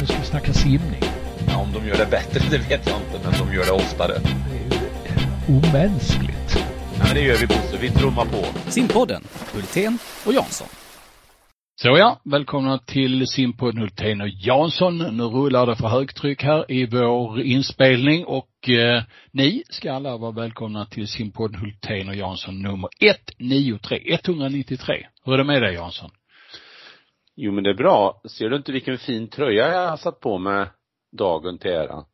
Nu ska vi snacka simning. Ja, om de gör det bättre, det vet jag inte, men de gör det oftare. Det är ju omänskligt. Ja, men det gör vi Bosse, vi trummar på. Simpodden, Hultén och Jansson. Så ja, välkomna till simpodden Hultén och Jansson. Nu rullar det för högtryck här i vår inspelning och eh, ni ska alla vara välkomna till simpodden Hultén och Jansson nummer 193, 193. Hur är det med dig Jansson? Jo, men det är bra. Ser du inte vilken fin tröja jag har satt på mig dagen till ära?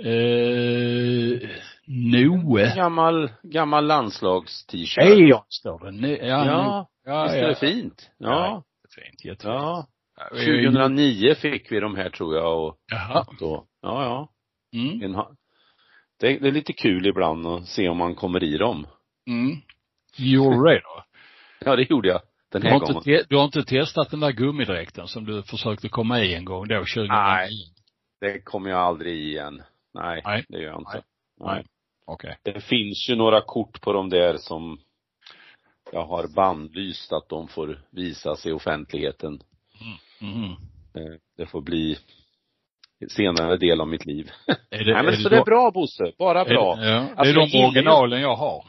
Eh, Noe. Gammal, gammal landslags-t-shirt. Eon står det. Ne- ja, Ja, ja, visst är det fint? Ja. Jättefint, jättefint. Ja. Eh, 2009 fick vi de här tror jag och Jaha. då, ja, ja. Mm. En, det, det är lite kul ibland att se om man kommer i dem. Mm. Gjorde det då? Ja, det gjorde jag den Du här har, gången. inte, te- du har inte testat den där gummidräkten som du försökte komma i en gång då, 2009? Nej. Det kommer jag aldrig i igen. Nej, Nej. det gör jag inte. Nej. Okej. Det finns ju några kort på de där som jag har bannlyst att de får visas i offentligheten. Mhm. Eh, Det får bli senare del av mitt liv. Är det, Nej men är så det det är bra Bosse, bara är bra. Det, ja, Alltså, är de originalen jag har.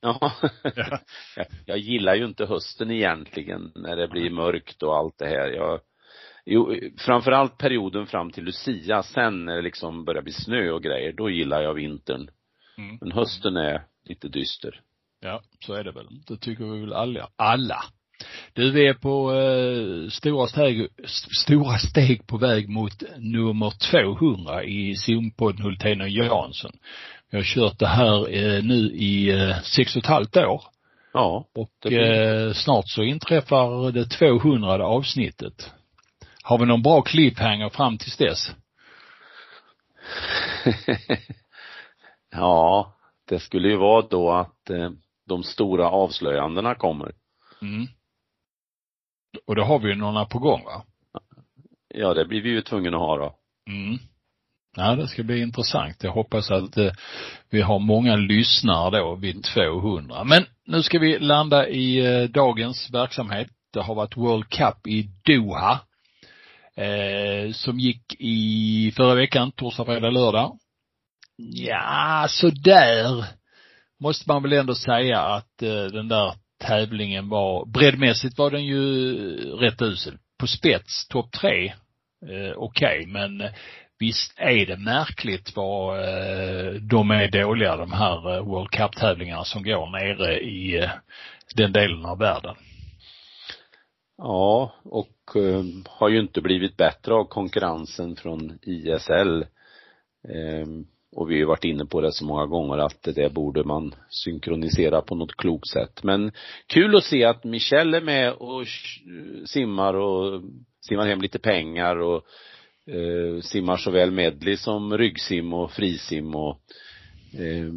Ja. Ja. Jag- gillar ju inte hösten egentligen när det blir mörkt och allt det här. Jag, jo, framförallt perioden fram till Lucia, sen när det liksom börjar bli snö och grejer, då gillar jag vintern. Mm. Men hösten är lite dyster. Ja, så är det väl. Det tycker vi väl alla. Alla. Du, vi är på eh, stora steg, st- stora steg på väg mot nummer 200 i simpodden Hultén och Jansson. Vi har kört det här eh, nu i eh, sex och ett halvt år. Ja. Och blir- eh, snart så inträffar det 200 avsnittet. Har vi någon bra cliffhanger fram tills dess? ja, det skulle ju vara då att eh, de stora avslöjandena kommer. Mm. Och då har vi ju några på gång va? Ja, det blir vi ju tvungna att ha då. Mm. Ja, det ska bli intressant. Jag hoppas att eh, vi har många lyssnare då vid 200. Men nu ska vi landa i eh, dagens verksamhet. Det har varit World Cup i Doha. Eh, som gick i förra veckan, torsdag, fredag, lördag. Ja, så där måste man väl ändå säga att eh, den där tävlingen var, breddmässigt var den ju eh, rätt usel. På spets, topp tre, eh, okej, men eh, visst är det märkligt vad eh, de är dåliga de här eh, World Cup-tävlingarna som går nere i eh, den delen av världen. Ja, och har ju inte blivit bättre av konkurrensen från ISL. Ehm, och vi har ju varit inne på det så många gånger att det där borde man synkronisera på något klokt sätt. Men kul att se att Michelle är med och simmar och simmar hem lite pengar och eh, simmar såväl medley som ryggsim och frisim och eh,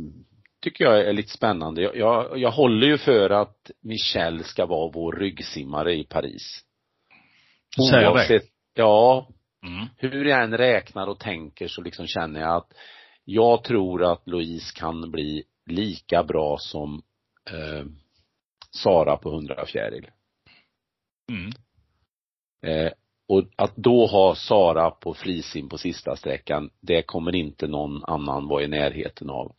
tycker jag är lite spännande. Jag, jag, jag håller ju för att Michelle ska vara vår ryggsimmare i Paris. Säger? Oavsett- Ja, Mm. hur jag än räknar och tänker så liksom känner jag att jag tror att Louise kan bli lika bra som eh, Sara på 100 fjäril. Mm. Eh, och att då ha Sara på frisim på sista sträckan, det kommer inte någon annan vara i närheten av.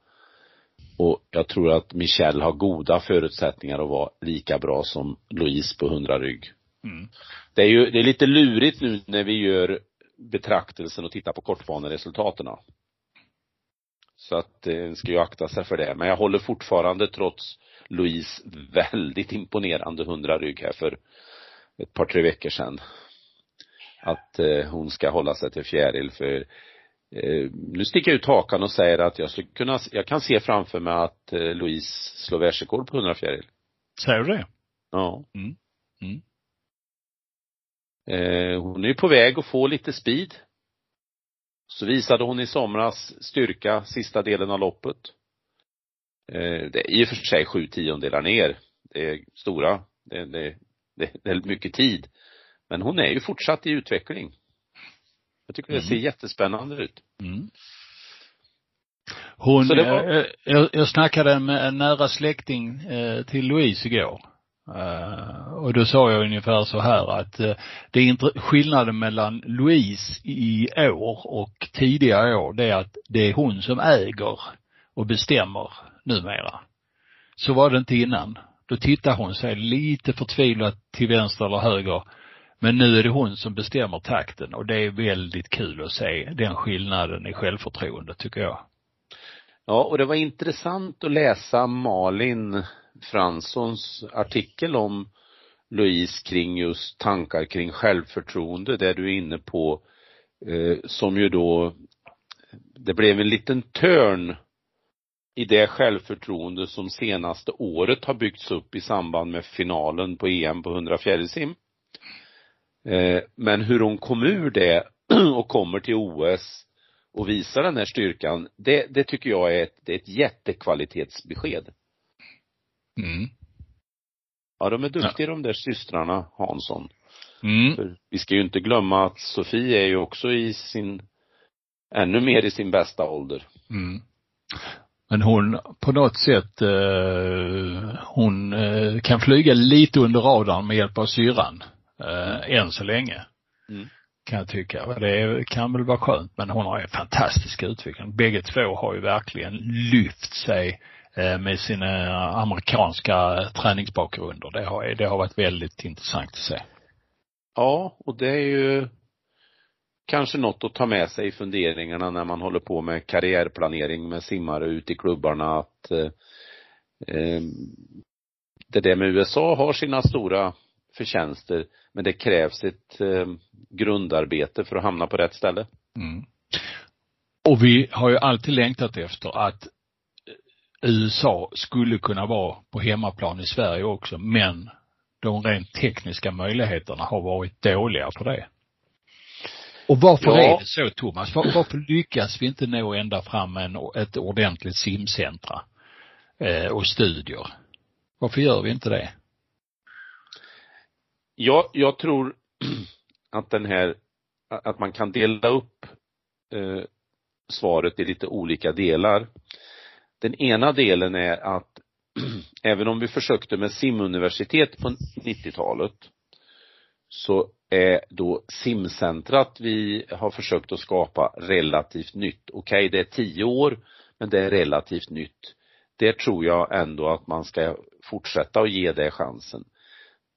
Och jag tror att Michelle har goda förutsättningar att vara lika bra som Louise på 100 rygg. Mm. Det är ju, det är lite lurigt nu när vi gör betraktelsen och tittar på kortbaneresultaten. Så att eh, ska ju akta sig för det. Men jag håller fortfarande trots Louise väldigt imponerande 100 rygg här för ett par, tre veckor sedan. Att eh, hon ska hålla sig till fjäril för eh, nu sticker jag ut hakan och säger att jag skulle kunna, jag kan se framför mig att eh, Louise slår världsrekord på 100 fjäril. Säger du det? Ja. Mm. Mm. Hon är ju på väg att få lite speed. Så visade hon i somras styrka sista delen av loppet. Det är i och för sig sju tiondelar ner. Det är stora. Det, det, det, det är mycket tid. Men hon är ju fortsatt i utveckling. Jag tycker det Mm. ser jättespännande ut. Mm. Hon, var- eh, jag, jag snackade med en nära släkting eh, till Louise igår. Uh, och då sa jag ungefär så här att det är inte skillnaden mellan Louise i år och tidigare år, det är att det är hon som äger och bestämmer numera. Så var det inte innan. Då tittar hon sig lite förtvivlat till vänster eller höger. Men nu är det hon som bestämmer takten och det är väldigt kul att se den skillnaden i självförtroende tycker jag. Ja, och det var intressant att läsa Malin Franssons artikel om Louise kring just tankar kring självförtroende, där du är inne på, eh, som ju då, det blev en liten törn i det självförtroende som senaste året har byggts upp i samband med finalen på EM på 100 fjärilsim. Eh, men hur hon kom ur det och kommer till OS och visar den här styrkan, det, det tycker jag är ett, det är ett jättekvalitetsbesked. Mm. Ja, de är duktiga ja. de där systrarna Hansson. Mm. För vi ska ju inte glömma att Sofie är ju också i sin, ännu mer i sin bästa ålder. Mm. Men hon på något sätt, eh, hon eh, kan flyga lite under radarn med hjälp av syran. Eh, än så länge. Mm. Kan jag tycka. Det kan väl vara skönt men hon har en fantastisk utveckling. Bägge två har ju verkligen lyft sig eh, med sina amerikanska träningsbakgrunder. Det har, det har varit väldigt intressant att se. Ja, och det är ju kanske något att ta med sig i funderingarna när man håller på med karriärplanering med simmare ute i klubbarna att eh, eh det där med USA har sina stora förtjänster men det krävs ett eh, grundarbete för att hamna på rätt ställe. Mm. Och vi har ju alltid längtat efter att USA skulle kunna vara på hemmaplan i Sverige också, men de rent tekniska möjligheterna har varit dåliga för det. Och varför ja. är det så Thomas? Var, varför lyckas vi inte nå ända fram med en, ett ordentligt simcentra eh, och studier? Varför gör vi inte det? Ja, jag tror att den här, att man kan dela upp eh, svaret i lite olika delar. Den ena delen är att även om vi försökte med simuniversitet på 90-talet så är då simcentrat vi har försökt att skapa relativt nytt. Okej, okay, det är tio år, men det är relativt nytt. Det tror jag ändå att man ska fortsätta att ge det chansen.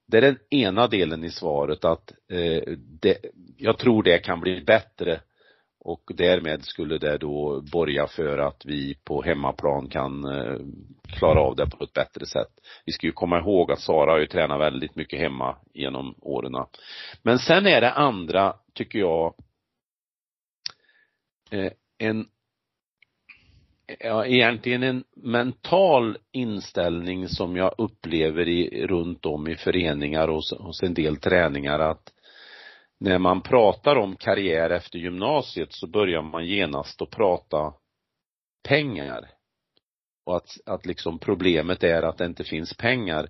Det är den ena delen i svaret att eh, det, jag tror det kan bli bättre och därmed skulle det då borga för att vi på hemmaplan kan eh, klara av det på ett bättre sätt. Vi ska ju komma ihåg att Sara har ju tränat väldigt mycket hemma genom åren. Men sen är det andra, tycker jag, eh, en ja, egentligen en mental inställning som jag upplever i, runt om i föreningar och hos, en del träningar att när man pratar om karriär efter gymnasiet så börjar man genast att prata pengar. Och att, att liksom problemet är att det inte finns pengar.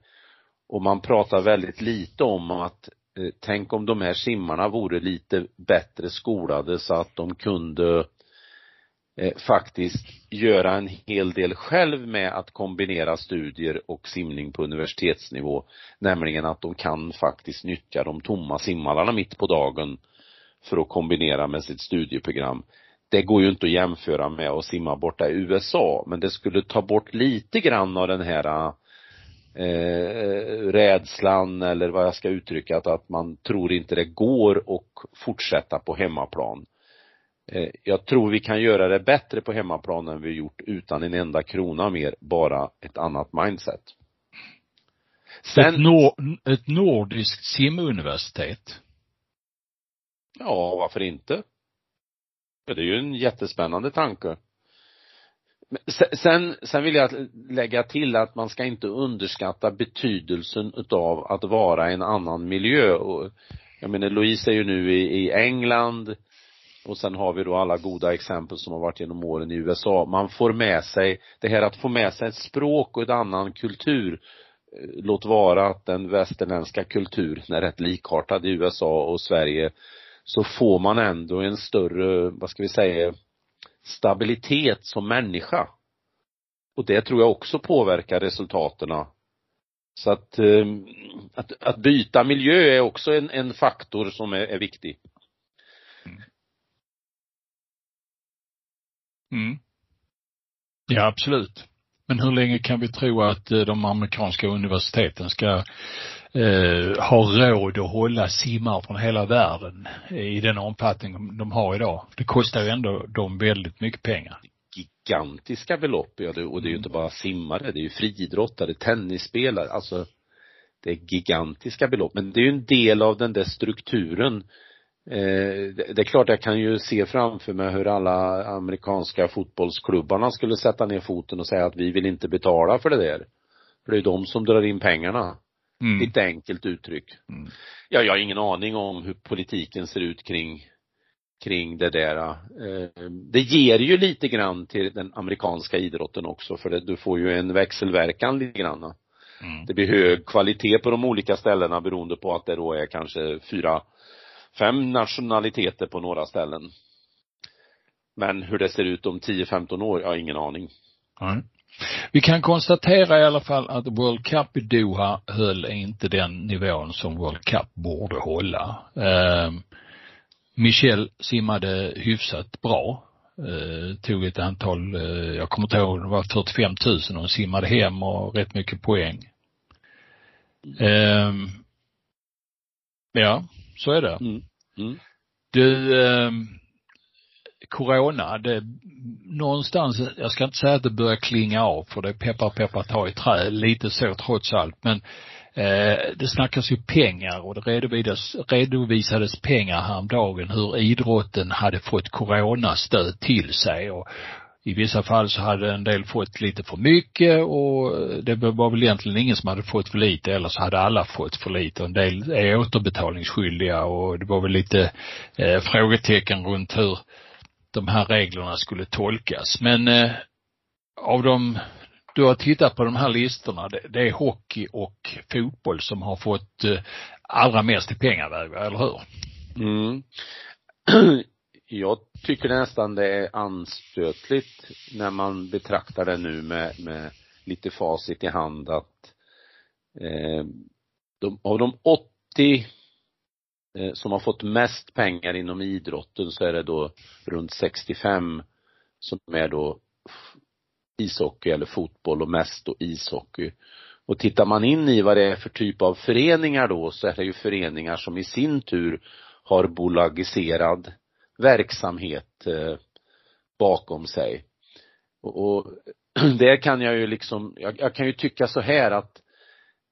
Och man pratar väldigt lite om att eh, tänk om de här simmarna vore lite bättre skolade så att de kunde eh, faktiskt göra en hel del själv med att kombinera studier och simning på universitetsnivå. Nämligen att de kan faktiskt nyttja de tomma simhallarna mitt på dagen för att kombinera med sitt studieprogram. Det går ju inte att jämföra med att simma borta i USA, men det skulle ta bort lite grann av den här eh, rädslan eller vad jag ska uttrycka, att, att man tror inte det går att fortsätta på hemmaplan. Eh, jag tror vi kan göra det bättre på hemmaplan än vi gjort utan en enda krona mer, bara ett annat mindset. Sen, ett, nor ett nordiskt simuniversitet? Ja, varför inte? Det är ju en jättespännande tanke. Sen, sen vill jag lägga till att man ska inte underskatta betydelsen utav att vara i en annan miljö. Jag menar, Louise är ju nu i, i England, och sen har vi då alla goda exempel som har varit genom åren i USA. Man får med sig, det här att få med sig ett språk och en annan kultur, eh, låt vara att den västerländska kulturen är rätt likartad i USA och Sverige, så får man ändå en större, vad ska vi säga, stabilitet som människa. Och det tror jag också påverkar resultaten Så att, eh, att, att byta miljö är också en, en faktor som är, är viktig. Mm. Ja, absolut. Men hur länge kan vi tro att eh, de amerikanska universiteten ska eh, ha råd att hålla simmar från hela världen i den omfattning de har idag? Det kostar ju ändå dem väldigt mycket pengar. Gigantiska belopp, ja, det, och det är ju inte bara simmare, det är ju friidrottare, tennisspelare, alltså det är gigantiska belopp. Men det är ju en del av den där strukturen Eh, det är klart jag kan ju se framför mig hur alla amerikanska fotbollsklubbarna skulle sätta ner foten och säga att vi vill inte betala för det där. För det är de som drar in pengarna. Mm. Lite enkelt uttryck. Mm. Ja, jag har ingen aning om hur politiken ser ut kring kring det där. Eh, det ger ju lite grann till den amerikanska idrotten också för det, du får ju en växelverkan lite grann. Mm. Det blir hög kvalitet på de olika ställena beroende på att det då är kanske fyra fem nationaliteter på några ställen. Men hur det ser ut om 10-15 år, jag har ingen aning. Mm. Vi kan konstatera i alla fall att World Cup i Doha höll inte den nivån som World Cup borde hålla. Eh, Michel simmade hyfsat bra. Eh, tog ett antal, eh, jag kommer inte ihåg, det var 45 000 och simmade hem och rätt mycket poäng. Eh, ja, så är det. Mm. Mm. Du, eh, corona, det, någonstans, jag ska inte säga att det börjar klinga av för det är peppar peppar ta i trä, lite så trots allt, men eh, det snackas ju pengar och det redovisades, redovisades pengar häromdagen hur idrotten hade fått coronastöd till sig och i vissa fall så hade en del fått lite för mycket och det var väl egentligen ingen som hade fått för lite eller så hade alla fått för lite. En del är återbetalningsskyldiga och det var väl lite eh, frågetecken runt hur de här reglerna skulle tolkas. Men eh, av de du har tittat på de här listorna, det, det är hockey och fotboll som har fått eh, allra mest i pengar, eller hur? Mm. jag tycker nästan det är anstötligt när man betraktar det nu med, med lite facit i hand att eh, de, av de 80 eh, som har fått mest pengar inom idrotten så är det då runt 65 som är då ishockey eller fotboll och mest då ishockey. Och tittar man in i vad det är för typ av föreningar då så är det ju föreningar som i sin tur har bolagiserad verksamhet eh, bakom sig. Och, och det kan jag ju liksom, jag, jag kan ju tycka så här att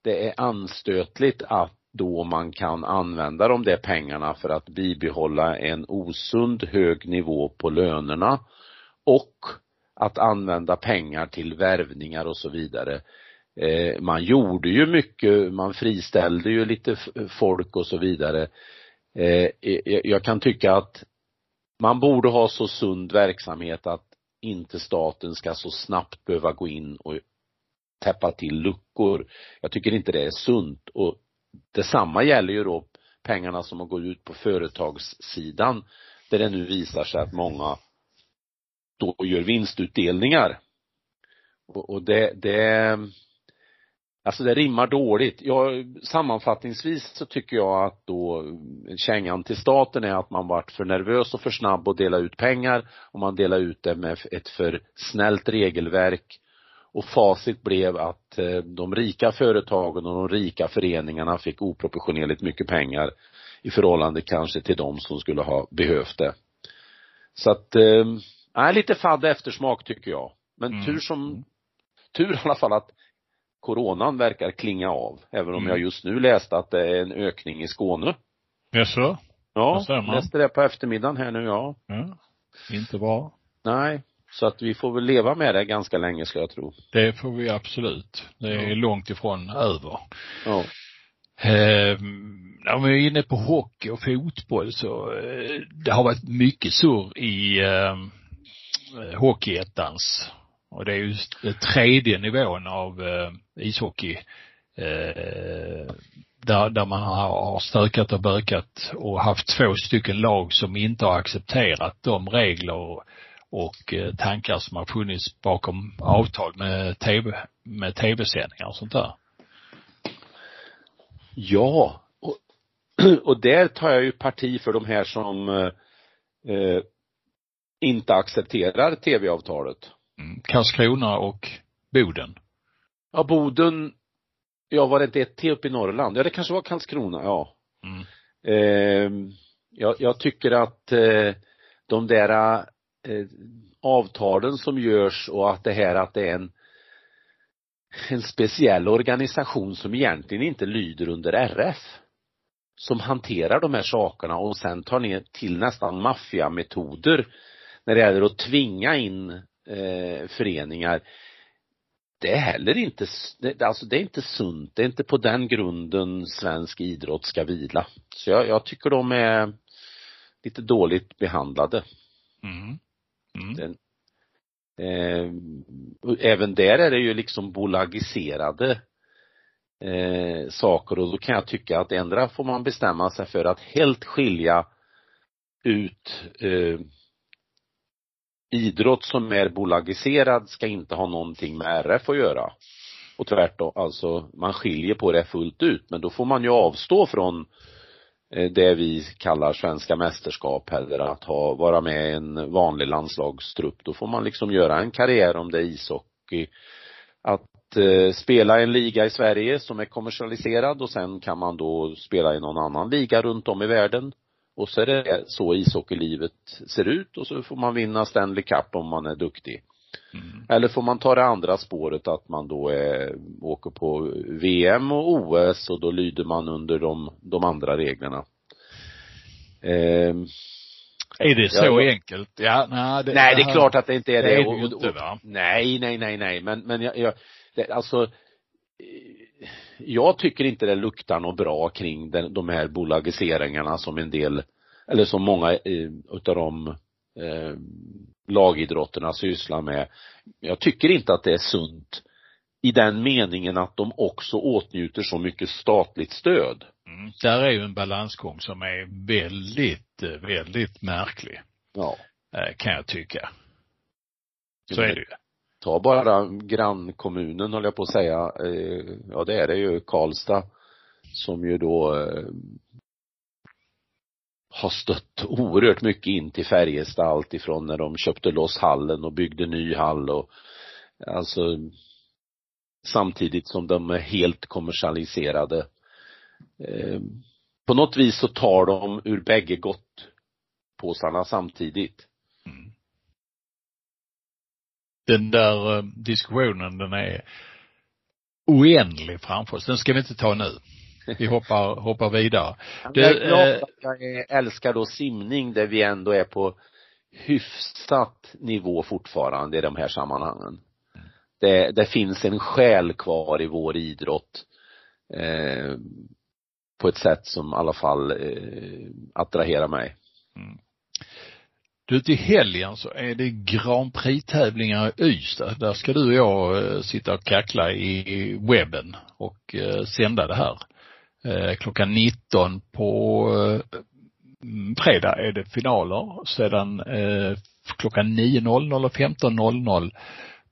det är anstötligt att då man kan använda de där pengarna för att bibehålla en osund hög nivå på lönerna och att använda pengar till värvningar och så vidare. Eh, man gjorde ju mycket, man friställde ju lite folk och så vidare. Eh, jag kan tycka att man borde ha så sund verksamhet att inte staten ska så snabbt behöva gå in och täppa till luckor. Jag tycker inte det är sunt och detsamma gäller ju då pengarna som har gått ut på företagssidan där det nu visar sig att många då gör vinstutdelningar. Och, och det, det Alltså det rimmar dåligt. Jag, sammanfattningsvis så tycker jag att då kängan till staten är att man varit för nervös och för snabb att dela ut pengar och man delar ut det med ett för snällt regelverk och facit blev att eh, de rika företagen och de rika föreningarna fick oproportionerligt mycket pengar i förhållande kanske till de som skulle ha behövt det. Så att, eh, lite fadd eftersmak tycker jag. Men mm. tur som, tur i alla fall att coronan verkar klinga av. Även om mm. jag just nu läste att det är en ökning i Skåne. Jaså? Ja, läste det på eftermiddagen här nu, ja. ja. Inte bra. Nej. Så att vi får väl leva med det ganska länge ska jag tro. Det får vi absolut. Det är ja. långt ifrån över. Ja. Eh, om vi är inne på hockey och fotboll så eh, det har varit mycket surr i eh, Hockeyettans och det är ju eh, tredje nivån av eh, ishockey eh, där, där man har, har stökat och bökat och haft två stycken lag som inte har accepterat de regler och, och eh, tankar som har funnits bakom avtal med tv, med tv-sändningar och sånt där. Ja, och, och där tar jag ju parti för de här som eh, eh inte accepterar tv-avtalet. Mm. Karlskrona och Boden. Ja, Boden, ja var det inte ett till uppe i Norrland? Ja, det kanske var Karlskrona, ja. Mm. Eh, jag, jag tycker att eh, de där eh, avtalen som görs och att det här att det är en en speciell organisation som egentligen inte lyder under RF som hanterar de här sakerna och sen tar ner till nästan maffiametoder när det gäller att tvinga in eh, föreningar det är heller inte, det, alltså det är inte sunt, det är inte på den grunden svensk idrott ska vila. Så jag, jag tycker de är lite dåligt behandlade. Mm. Mm. Den, eh, även där är det ju liksom bolagiserade eh, saker och då kan jag tycka att ändra får man bestämma sig för att helt skilja ut eh, idrott som är bolagiserad ska inte ha någonting med RF att göra. Och tvärtom, alltså man skiljer på det fullt ut men då får man ju avstå från eh, det vi kallar svenska mästerskap eller att ha, vara med i en vanlig landslagstrupp. Då får man liksom göra en karriär om det är ishockey. Att eh, spela en liga i Sverige som är kommersialiserad och sen kan man då spela i någon annan liga runt om i världen. Och så är det så ishockeylivet ser ut och så får man vinna Stanley Cup om man är duktig. Mm. Eller får man ta det andra spåret att man då är, åker på VM och OS och då lyder man under de, de andra reglerna. Eh, Är det så Ja, enkelt? Ja, nej, det, nej, det är klart att det inte är det det. är det Och- ju och- inte, va? Nej, nej, nej, nej, men, men jag, jag det, alltså jag tycker inte det luktar något bra kring den, de här bolagiseringarna som en del, eller som många eh, utav de eh, lagidrotterna sysslar med. Jag tycker inte att det är sunt i den meningen att de också åtnjuter så mycket statligt stöd. Mm. Där är ju en balansgång som är väldigt, eh, väldigt märklig, Ja. eh, kan jag tycka. Så är det ju. Ta bara grannkommunen höll jag på att säga, eh, ja det är det ju, Karlstad, som ju då eh, har stött oerhört mycket in till Färjestad, alltifrån när de köpte loss hallen och byggde ny hall och alltså samtidigt som de är helt kommersialiserade. Eh, på något vis så tar de ur bägge gott påsarna samtidigt. Mm. Den där eh, diskussionen, den är oändlig framför oss. Den ska vi inte ta nu. Vi hoppar, hoppar vidare. Du, jag är glad eh, att jag älskar då simning där vi ändå är på hyfsat nivå fortfarande i de här sammanhangen. Det, det finns en själ kvar i vår idrott eh, på ett sätt som i alla fall eh, attraherar mig. Du, till helgen så är det Grand Prix-tävlingar i Ystad. Där ska du och jag eh, sitta och kackla i webben och eh, sända det här. Eh, klockan 19 på fredag är det finaler. Sedan klockan 9.00 och 15.00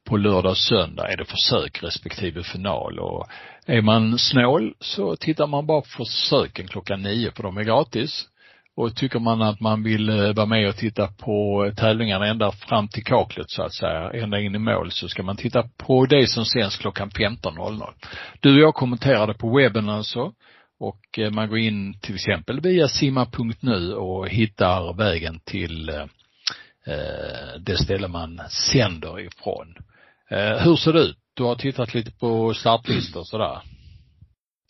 på lördag och söndag är det försök respektive final och är man snål så tittar man bara på försöken klockan nio för de är gratis. Och tycker man att man vill eh, vara med och titta på tävlingarna ända fram till kaklet så att säga, ända in i mål, så ska man titta på det som sänds klockan 15.00. Du och jag kommenterade på webben alltså. Och eh, man går in till exempel via simma.nu och hittar vägen till eh, eh, det ställe man sänder ifrån. Eh, hur ser det ut? Du har tittat lite på startlistor och sådär.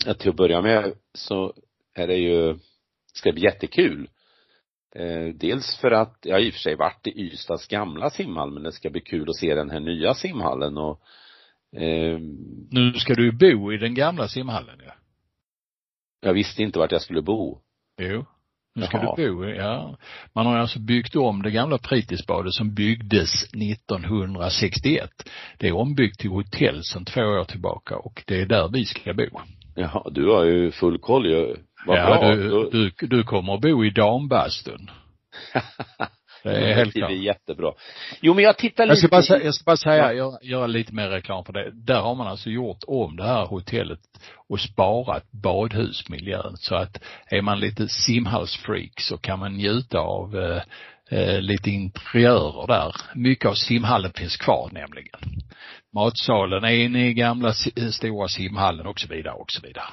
Ja, till att börja med så är det ju, ska bli jättekul. Eh, dels för att jag i och för sig varit i Ystads gamla simhall men det ska bli kul att se den här nya simhallen och eh, Nu ska du bo i den gamla simhallen ju. jag visste inte vart jag skulle bo. Jo. Nu ska Jaha. du bo, i- ja. Man har alltså byggt om det gamla fritidsbadet som byggdes 1961. Det är ombyggt till hotell sedan två år tillbaka och det är där vi ska bo. Jaha, du har ju full koll ju. Vad ja, bra. du, du, du kommer att bo i dambastun. Det är helt Det klart. är jättebra. Jo men jag tittar lite Jag ska bara, säga, jag ska bara säga, göra, göra lite mer reklam för det. Där har man alltså gjort om det här hotellet och sparat badhusmiljön. Så att är man lite simhallsfreak så kan man njuta av eh, eh, lite interiörer där. Mycket av simhallen finns kvar nämligen. Matsalen är inne i gamla si- stora simhallen och så vidare och så vidare.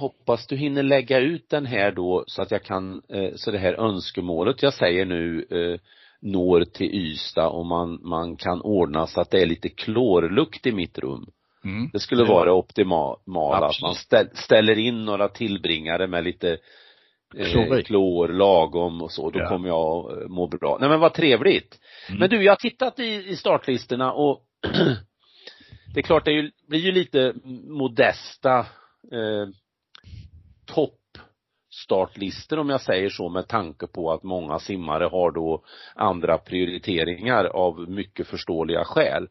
Hoppas du hinner lägga ut den här då så att jag kan, eh, så det här önskemålet jag säger nu eh, når till Ystad och man, man kan ordna så att det är lite klorlukt i mitt rum. Mm. Det skulle vara det optimala, att man ställ, ställer in några tillbringare med lite eh, klor lagom och så, då Ja. kommer jag eh, må bra. Nej men vad trevligt. Mm. Men du, jag har tittat i, i startlistorna och det är klart det är ju, blir ju lite modesta eh, toppstartlistor om jag säger så med tanke på att många simmare har då andra prioriteringar av mycket förståeliga skäl.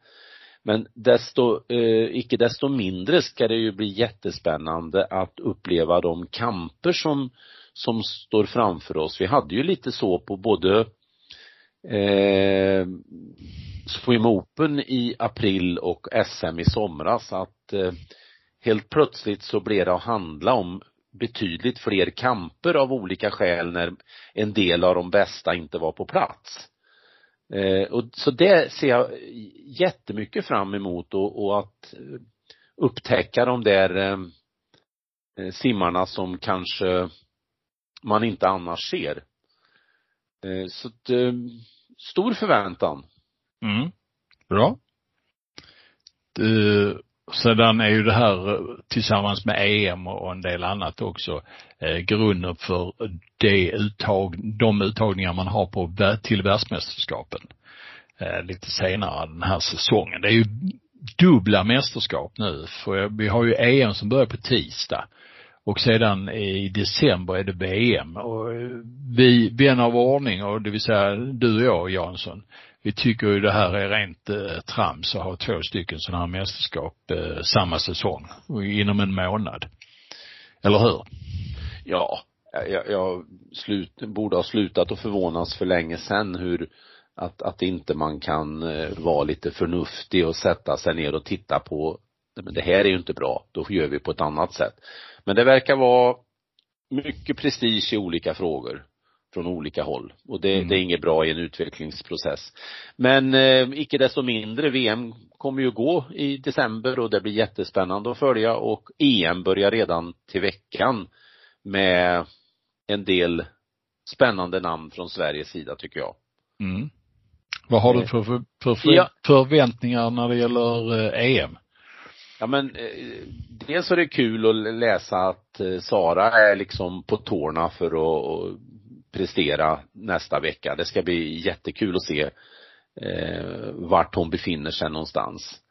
Men desto, eh, icke desto mindre ska det ju bli jättespännande att uppleva de kamper som, som står framför oss. Vi hade ju lite så på både eh, Swim Open i april och SM i somras att eh, helt plötsligt så blev det att handla om betydligt fler kamper av olika skäl när en del av de bästa inte var på plats. Eh, och så det ser jag jättemycket fram emot och, och att eh, upptäcka de där eh, eh, simmarna som kanske man inte annars ser. Eh, så att, eh, stor förväntan. Mm. Bra. Det, sedan är ju det här eh, tillsammans med EM och en del annat också eh, grunden för det uttag, de uttagningar man har på, till världsmästerskapen eh, lite senare den här säsongen. Det är ju dubbla mästerskap nu för vi har ju EM som börjar på tisdag och sedan i december är det VM och eh, vi, vän av ordning och det vill säga du och jag Jansson, vi tycker ju det här är rent eh, trams att ha två stycken sådana här mästerskap eh, samma säsong och inom en månad. Eller hur? Ja, jag, jag slut, borde ha slutat att förvånas för länge sedan hur att, att inte man kan eh, vara lite förnuftig och sätta sig ner och titta på "Nej, men det här är ju inte bra, då gör vi på ett annat sätt. Men det verkar vara mycket prestige i olika frågor från olika håll och det, Mm. det är inget bra i en utvecklingsprocess. Men eh, icke desto mindre, VM kommer ju gå i december och det blir jättespännande att följa och EM börjar redan till veckan med en del spännande namn från Sveriges sida tycker jag. Mm. Vad har du för, för, för, för Ja. förväntningar när det gäller eh, EM? Ja men eh, dels är det kul att läsa att eh, Sara är liksom på tårna för att, att prestera nästa vecka. Det ska bli jättekul att se eh, vart hon befinner sig någonstans.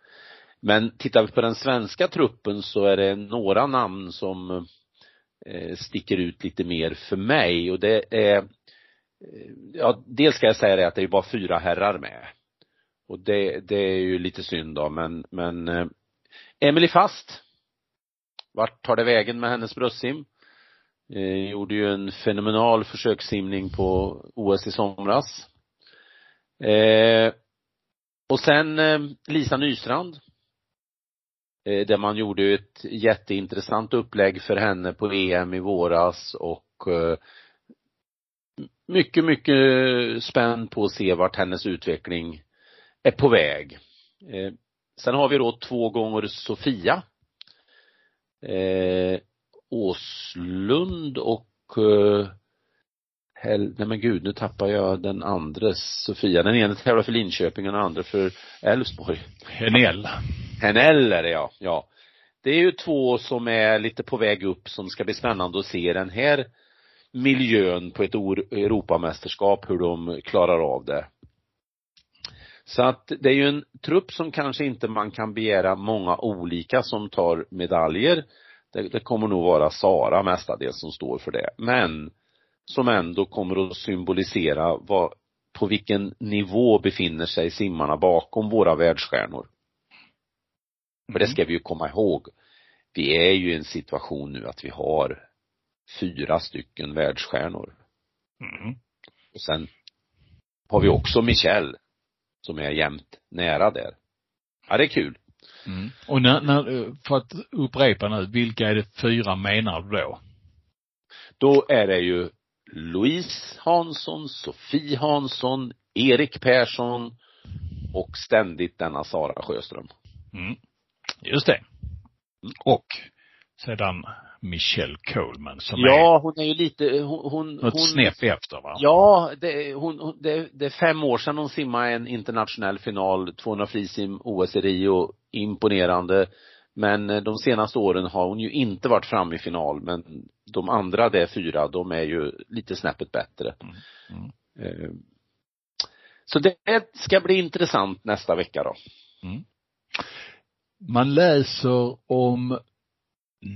Men tittar vi på den svenska truppen så är det några namn som eh, sticker ut lite mer för mig och det är eh, ja, dels ska jag säga det att det är bara fyra herrar med. Och det, det är ju lite synd då men, men eh, Emily Fast. Vart tar det vägen med hennes bröstsim? Eh, gjorde ju en fenomenal försökssimning på OS i somras. Eh, och sen eh, Lisa Nystrand. Eh, där man gjorde ett jätteintressant upplägg för henne på EM i våras och eh, mycket, mycket spänd på att se vart hennes utveckling är på väg. Eh, sen har vi då två gånger Sofia. Eh, Eh, Åslund och eh, Hel, nej men gud, nu tappar jag den andra Sofia. Den ena tävlar för Linköping och den andra för Elfsborg. Henell. Henell är det ja, ja. Det är ju två som är lite på väg upp som ska bli spännande att se den här miljön på ett Europamästerskap, hur de klarar av det. Så att det är ju en trupp som kanske inte man kan begära många olika som tar medaljer. Det, det kommer nog vara Sara mestadels som står för det. Men som ändå kommer att symbolisera vad, på vilken nivå befinner sig simmarna bakom våra världsstjärnor. För det ska vi ju komma ihåg. Vi är ju i en situation nu att vi har fyra stycken världsstjärnor. Mm. Och sen har vi också Michel som är jämnt nära där. Ja, det är kul. Mm. Och när, när, för att upprepa nu, vilka är det fyra menar du då? Då är det ju Louise Hansson, Sofie Hansson, Erik Persson och ständigt denna Sara Sjöström. Mm. Just det. Och sedan Michelle Coleman som Ja, är hon är ju lite, hon, hon, något hon snäpp efter va? Ja, det, hon, det, det är fem år sedan hon simmade en internationell final, 200 frisim, OS i Rio, imponerande. Men eh, de senaste åren har hon ju inte varit framme i final, men de andra, det är fyra, de är ju lite snäppet bättre. Mm. Mm. Eh, Så det ska bli intressant nästa vecka då. Man läser om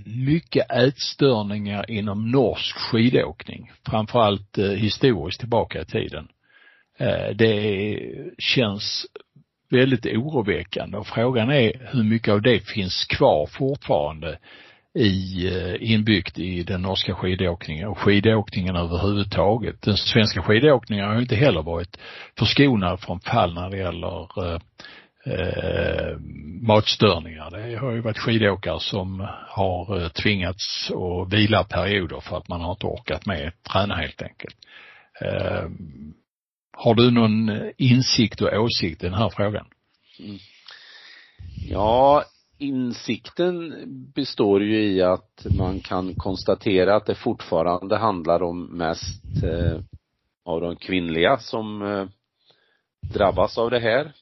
mycket ätstörningar inom norsk skidåkning, framförallt eh, historiskt tillbaka i tiden. Eh, det känns väldigt oroväckande och frågan är hur mycket av det finns kvar fortfarande i, eh, inbyggt i den norska skidåkningen och skidåkningen överhuvudtaget. Den svenska skidåkningen har ju inte heller varit förskonad från fall när det gäller eh, eh, matstörningar. Det har ju varit skidåkare som har eh, tvingats att vila perioder för att man har inte orkat med träna helt enkelt. Eh, har du någon insikt och åsikt i den här frågan? Mm. Ja, insikten består ju i att man kan konstatera att det fortfarande handlar om mest eh, av de kvinnliga som eh, drabbas av det här.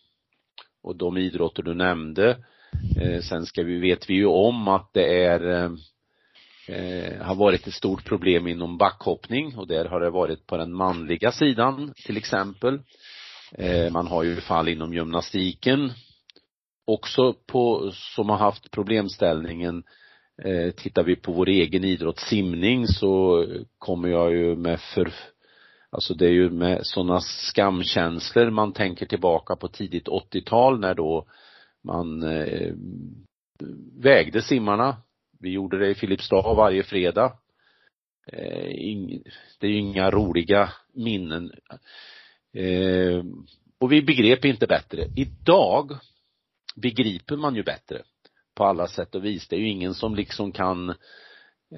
Och de idrotter du nämnde. Eh, sen ska vi, vet vi ju om att det är eh, eh, har varit ett stort problem inom backhoppning och där har det varit på den manliga sidan till exempel. Eh, man har ju fall inom gymnastiken också på, som har haft problemställningen eh, tittar vi på vår egen idrott simning så kommer jag ju med för Alltså det är ju med sådana skamkänslor man tänker tillbaka på tidigt 80-tal när då man eh, vägde simmarna. Vi gjorde det i Filipstad varje fredag. Eh, ing, det är ju inga roliga minnen. Eh, och vi begrep inte bättre. Idag begriper man ju bättre på alla sätt och vis. Det är ju ingen som liksom kan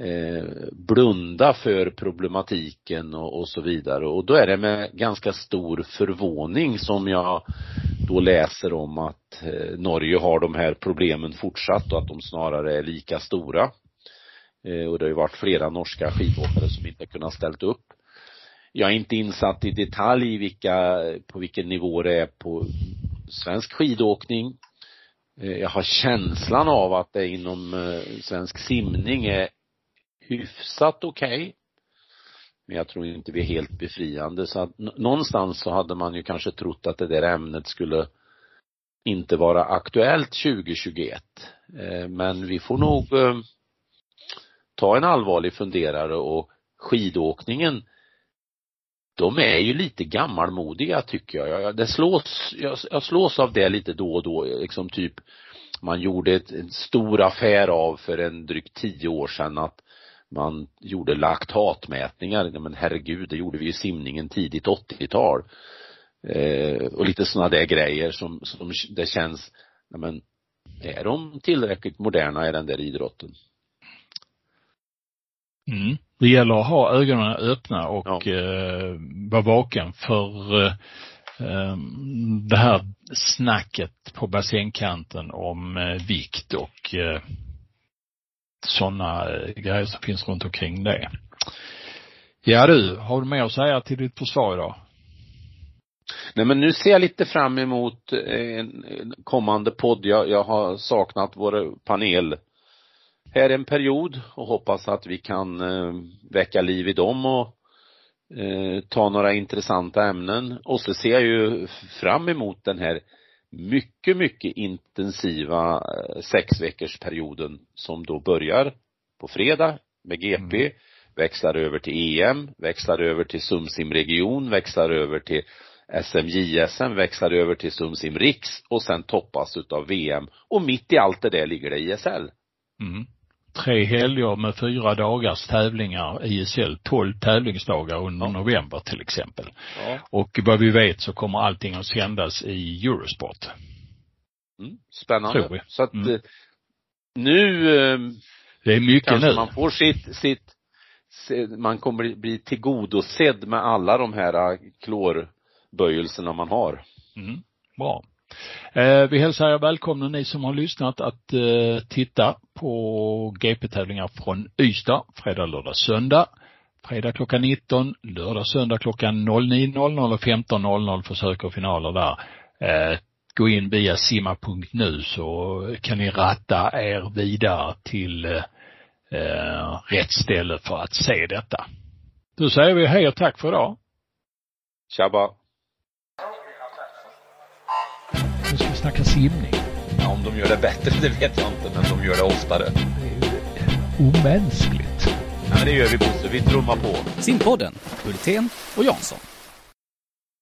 eh, blunda för problematiken och, och så vidare och då är det med ganska stor förvåning som jag då läser om att eh, Norge har de här problemen fortsatt och att de snarare är lika stora. Eh, och det har ju varit flera norska skidåkare som inte kunnat ställt upp. Jag är inte insatt i detalj vilka, på vilken nivå det är på svensk skidåkning. Eh, jag har känslan av att det inom eh, svensk simning är hyfsat okej. Okay. Men jag tror inte vi är helt befriande så att någonstans så hade man ju kanske trott att det där ämnet skulle inte vara aktuellt 2021. Eh, men vi får nog eh, ta en allvarlig funderare och skidåkningen de är ju lite gammalmodiga tycker jag. Det slås, jag, slås av det lite då och då, liksom typ man gjorde ett, en stor affär av för en drygt tio år sedan att man gjorde laktatmätningar. Men herregud, det gjorde vi i simningen tidigt 80-tal. Eh, och lite sådana där grejer som, som det känns, ja men är de tillräckligt moderna i den där idrotten? Mm. Det gäller att ha ögonen öppna och ja. eh, vara vaken för eh, det här snacket på bassängkanten om eh, vikt och eh, sådana eh, grejer som finns runt omkring det. Ja du, har du mer att säga till ditt försvar idag? Nej men nu ser jag lite fram emot eh, en kommande podd. Jag, jag har saknat vår panel här en period och hoppas att vi kan eh, väcka liv i dem och eh, ta några intressanta ämnen. Och så ser jag ju fram emot den här mycket, mycket intensiva eh, sex veckors perioden som då börjar på fredag med GP, mm. växlar över till EM, växlar över till Sumsim region, växlar över till SMJSM, växlar över till Sumsim Riks och sen toppas utav VM och mitt i allt det där ligger det ISL. Mm. Tre helger med fyra dagars tävlingar, ISL, tolv tävlingsdagar under november till exempel. Ja. Och vad vi vet så kommer allting att sändas i Eurosport. Mm. Spännande. Tror vi. Så att Mm. eh, nu eh, Det är mycket kanske nu. man får sitt, sitt, man kommer bli, bli tillgodosedd med alla de här eh, klorböjelserna man har. Mm, bra. Eh, vi hälsar er välkomna ni som har lyssnat att eh, titta på GP-tävlingar från Ystad, fredag, lördag, söndag. Fredag klockan 19, lördag, söndag klockan 09.00 och 15.00 försök och finaler där. Eh, gå in via simma.nu så kan ni ratta er vidare till eh, eh, rätt ställe för att se detta. Då säger vi hej och tack för idag. Tjabba. Snacka simning. Ja, om de gör det bättre, det vet jag inte, men de gör det oftare. Omänskligt. Ja, men det gör vi Bosse, vi trummar på. Simpodden, Hultén och Jansson.